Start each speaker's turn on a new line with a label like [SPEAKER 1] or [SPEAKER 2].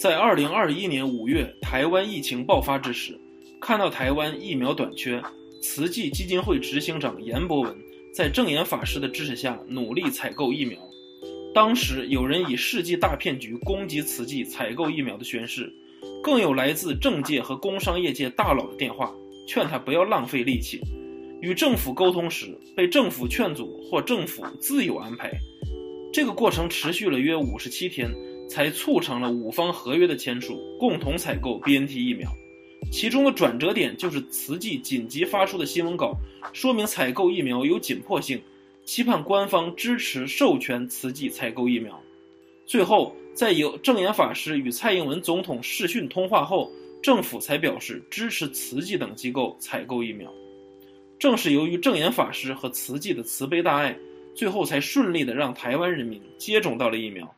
[SPEAKER 1] 在二零二一年五月台湾疫情爆发之时，看到台湾疫苗短缺，慈济基金会执行长严伯文在正言法师的支持下努力采购疫苗。当时有人以世纪大骗局攻击慈济采购疫苗的宣誓，更有来自政界和工商业界大佬的电话，劝他不要浪费力气。与政府沟通时，被政府劝阻或政府自有安排。这个过程持续了约五十七天，才促成了五方合约的签署，共同采购 BNT 疫苗。其中的转折点就是慈济紧急发出的新闻稿，说明采购疫苗有紧迫性，期盼官方支持授权慈济采购疫苗。最后，在有正言法师与蔡英文总统视讯通话后，政府才表示支持慈济等机构采购疫苗。正是由于正言法师和慈济的慈悲大爱，最后才顺利的让台湾人民接种到了疫苗。